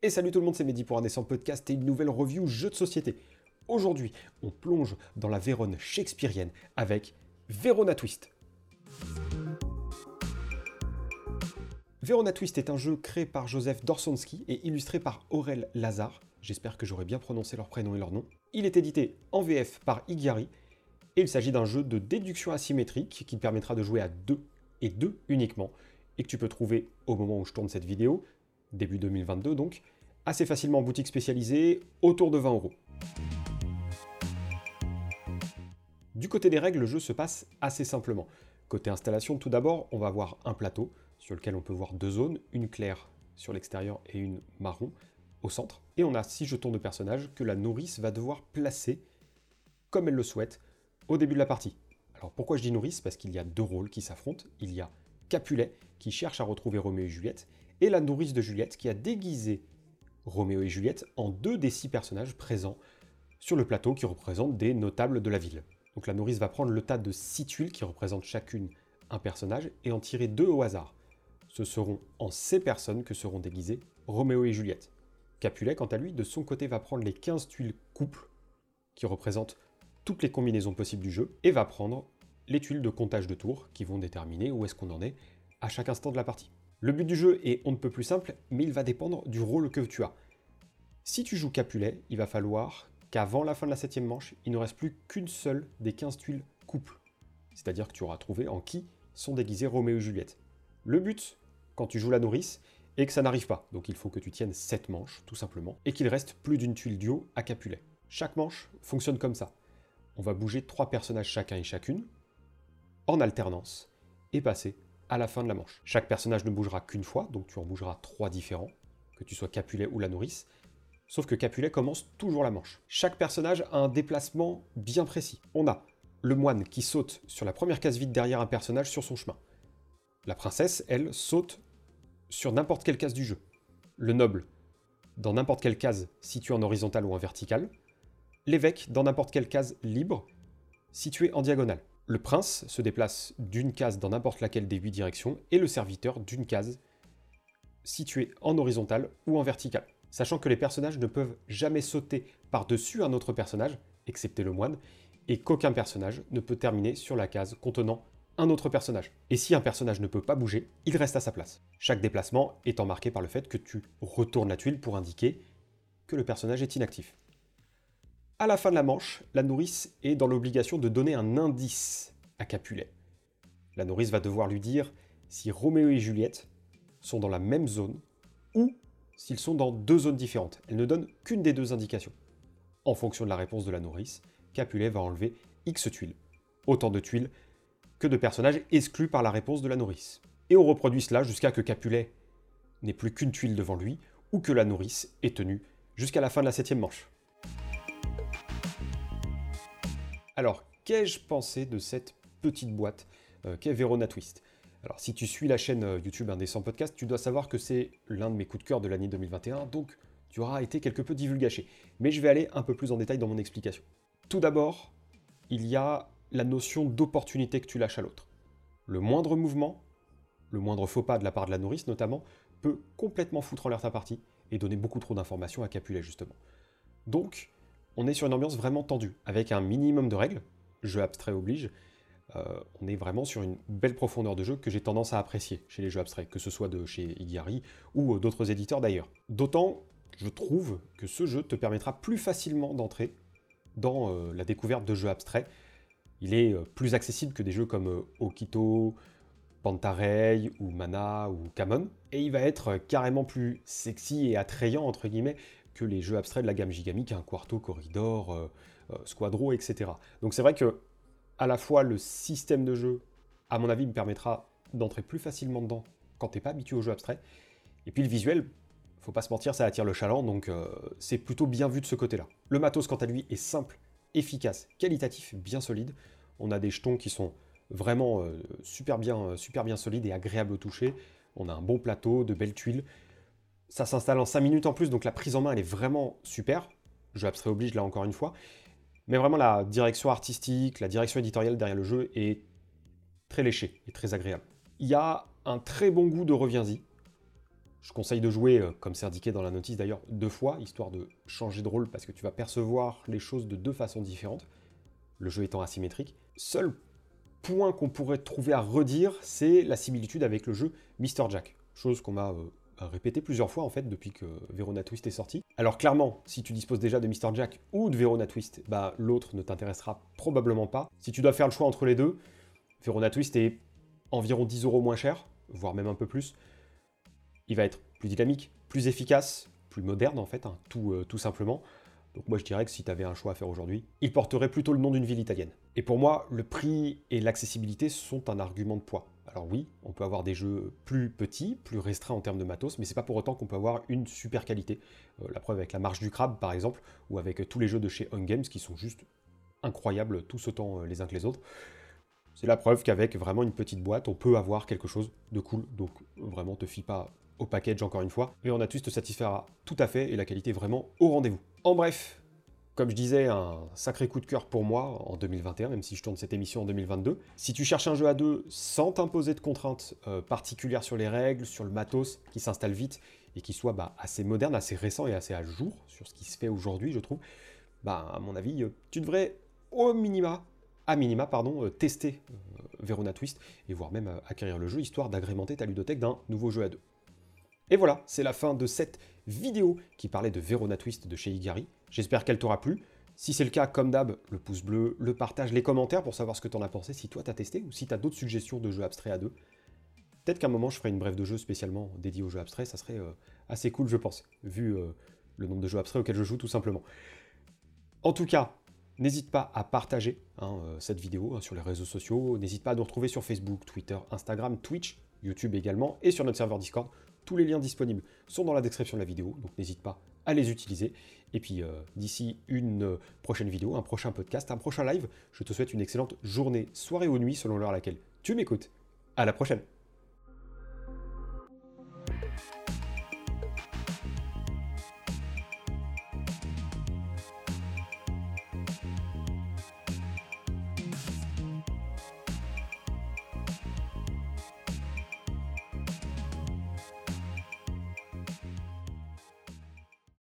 Et salut tout le monde, c'est Mehdi pour un dessin podcast et une nouvelle review jeu de société. Aujourd'hui, on plonge dans la Vérone shakespearienne avec Verona Twist. Verona Twist est un jeu créé par Joseph Dorsonski et illustré par Aurel Lazare. J'espère que j'aurai bien prononcé leur prénom et leur nom. Il est édité en VF par Igari et il s'agit d'un jeu de déduction asymétrique qui permettra de jouer à 2 et 2 uniquement et que tu peux trouver au moment où je tourne cette vidéo début 2022 donc, assez facilement en boutique spécialisée, autour de 20 euros. Du côté des règles, le jeu se passe assez simplement. Côté installation, tout d'abord, on va avoir un plateau sur lequel on peut voir deux zones, une claire sur l'extérieur et une marron au centre. Et on a six jetons de personnages que la nourrice va devoir placer comme elle le souhaite au début de la partie. Alors pourquoi je dis nourrice? Parce qu'il y a deux rôles qui s'affrontent. Il y a Capulet qui cherche à retrouver Roméo et Juliette et la nourrice de Juliette qui a déguisé Roméo et Juliette en deux des six personnages présents sur le plateau qui représentent des notables de la ville. Donc la nourrice va prendre le tas de six tuiles qui représentent chacune un personnage et en tirer deux au hasard. Ce seront en ces personnes que seront déguisés Roméo et Juliette. Capulet, quant à lui, de son côté, va prendre les 15 tuiles couple qui représentent toutes les combinaisons possibles du jeu et va prendre les tuiles de comptage de tours qui vont déterminer où est-ce qu'on en est à chaque instant de la partie. Le but du jeu est on ne peut plus simple, mais il va dépendre du rôle que tu as. Si tu joues Capulet, il va falloir qu'avant la fin de la septième manche, il ne reste plus qu'une seule des 15 tuiles couple. C'est-à-dire que tu auras trouvé en qui sont déguisés Roméo et Juliette. Le but, quand tu joues la nourrice, est que ça n'arrive pas. Donc il faut que tu tiennes 7 manches, tout simplement, et qu'il reste plus d'une tuile duo à Capulet. Chaque manche fonctionne comme ça. On va bouger trois personnages chacun et chacune, en alternance, et passer à la fin de la manche. Chaque personnage ne bougera qu'une fois, donc tu en bougeras trois différents, que tu sois Capulet ou la nourrice, sauf que Capulet commence toujours la manche. Chaque personnage a un déplacement bien précis. On a le moine qui saute sur la première case vide derrière un personnage sur son chemin. La princesse, elle, saute sur n'importe quelle case du jeu. Le noble, dans n'importe quelle case située en horizontale ou en verticale. L'évêque, dans n'importe quelle case libre, située en diagonale. Le prince se déplace d'une case dans n'importe laquelle des huit directions et le serviteur d'une case située en horizontale ou en verticale. Sachant que les personnages ne peuvent jamais sauter par-dessus un autre personnage, excepté le moine, et qu'aucun personnage ne peut terminer sur la case contenant un autre personnage. Et si un personnage ne peut pas bouger, il reste à sa place. Chaque déplacement étant marqué par le fait que tu retournes la tuile pour indiquer que le personnage est inactif. À la fin de la manche, la nourrice est dans l'obligation de donner un indice à Capulet. La nourrice va devoir lui dire si Roméo et Juliette sont dans la même zone ou s'ils sont dans deux zones différentes. Elle ne donne qu'une des deux indications. En fonction de la réponse de la nourrice, Capulet va enlever X tuiles. Autant de tuiles que de personnages exclus par la réponse de la nourrice. Et on reproduit cela jusqu'à que Capulet n'ait plus qu'une tuile devant lui ou que la nourrice est tenue jusqu'à la fin de la septième manche. Alors, qu'ai-je pensé de cette petite boîte euh, qu'est Verona Twist? Alors, si tu suis la chaîne euh, YouTube Indécent Podcast, tu dois savoir que c'est l'un de mes coups de cœur de l'année 2021, donc tu auras été quelque peu divulgaché. Mais je vais aller un peu plus en détail dans mon explication. Tout d'abord, il y a la notion d'opportunité que tu lâches à l'autre. Le moindre mouvement, le moindre faux pas de la part de la nourrice notamment, peut complètement foutre en l'air ta partie et donner beaucoup trop d'informations à Capulet justement. Donc, on est sur une ambiance vraiment tendue, avec un minimum de règles, jeu abstrait oblige. Euh, on est vraiment sur une belle profondeur de jeu que j'ai tendance à apprécier chez les jeux abstraits, que ce soit de chez Igari ou euh, d'autres éditeurs d'ailleurs. D'autant, je trouve que ce jeu te permettra plus facilement d'entrer dans euh, la découverte de jeux abstraits. Il est plus accessible que des jeux comme Okito, Pantarei ou Mana ou Kamon, et il va être carrément plus sexy et attrayant entre guillemets que les jeux abstraits de la gamme Gigami, qui est un Quarto, Corridor, euh, euh, Squadro, etc. Donc c'est vrai que à la fois le système de jeu, à mon avis, me permettra d'entrer plus facilement dedans quand t'es pas habitué aux jeux abstraits. Et puis le visuel, faut pas se mentir, ça attire le chaland, donc euh, c'est plutôt bien vu de ce côté-là. Le matos, quant à lui, est simple, efficace, qualitatif, bien solide. On a des jetons qui sont vraiment super, bien, super bien solides et agréables au toucher. On a un bon plateau, de belles tuiles. Ça s'installe en 5 minutes en plus, donc la prise en main, elle est vraiment super. Je abstrais oblige là encore une fois. Mais vraiment, la direction artistique, la direction éditoriale derrière le jeu est très léchée et très agréable. Il y a un très bon goût de reviens-y. Je conseille de jouer, euh, comme c'est indiqué dans la notice d'ailleurs, deux fois, histoire de changer de rôle, parce que tu vas percevoir les choses de deux façons différentes, le jeu étant asymétrique. Seul point qu'on pourrait trouver à redire, c'est la similitude avec le jeu Mr. Jack, chose qu'on m'a euh, répété plusieurs fois en fait depuis que Verona Twist est sorti. Alors clairement, si tu disposes déjà de Mr. Jack ou de Verona Twist, bah l'autre ne t'intéressera probablement pas. Si tu dois faire le choix entre les deux, Verona Twist est environ 10 euros moins cher, voire même un peu plus. Il va être plus dynamique, plus efficace, plus moderne en fait, hein, euh, tout simplement. Donc moi je dirais que si tu avais un choix à faire aujourd'hui, il porterait plutôt le nom d'une ville italienne. Et pour moi, le prix et l'accessibilité sont un argument de poids. Alors oui, on peut avoir des jeux plus petits, plus restreints en termes de matos, mais c'est pas pour autant qu'on peut avoir une super qualité. Euh, la preuve avec la marche du crabe par exemple, ou avec tous les jeux de chez Hung Games qui sont juste incroyables, tous autant euh, les uns que les autres. C'est la preuve qu'avec vraiment une petite boîte, on peut avoir quelque chose de cool. Donc vraiment, te fie pas au package encore une fois. Mais on te satisfera tout à fait et la qualité vraiment au rendez-vous. En bref, comme je disais, un sacré coup de cœur pour moi en 2021, même si je tourne cette émission en 2022. Si tu cherches un jeu à deux sans t'imposer de contraintes euh, particulières sur les règles, sur le matos, qui s'installe vite et qui soit bah, assez moderne, assez récent et assez à jour sur ce qui se fait aujourd'hui, je trouve, bah, à mon avis, euh, tu devrais au minima, à minima, pardon, euh, tester Verona Twist et voire même acquérir le jeu histoire d'agrémenter ta ludothèque d'un nouveau jeu à deux. Et voilà, c'est la fin de cette vidéo qui parlait de Verona Twist de chez Igari. J'espère qu'elle t'aura plu. Si c'est le cas, comme d'hab, le pouce bleu, le partage, les commentaires pour savoir ce que t'en as pensé, si toi t'as testé ou si t'as d'autres suggestions de jeux abstraits à deux. Peut-être qu'à un moment je ferai une brève de jeu spécialement dédiée aux jeux abstraits, ça serait euh, assez cool je pense, vu euh, le nombre de jeux abstraits auxquels je joue tout simplement. En tout cas, n'hésite pas à partager hein, euh, cette vidéo hein, sur les réseaux sociaux, n'hésite pas à nous retrouver sur Facebook, Twitter, Instagram, Twitch, YouTube également, et sur notre serveur Discord. Tous les liens disponibles sont dans la description de la vidéo, donc n'hésite pas à les utiliser. Et puis euh, d'ici une prochaine vidéo, un prochain podcast, un prochain live, je te souhaite une excellente journée, soirée ou nuit selon l'heure à laquelle tu m'écoutes. À la prochaine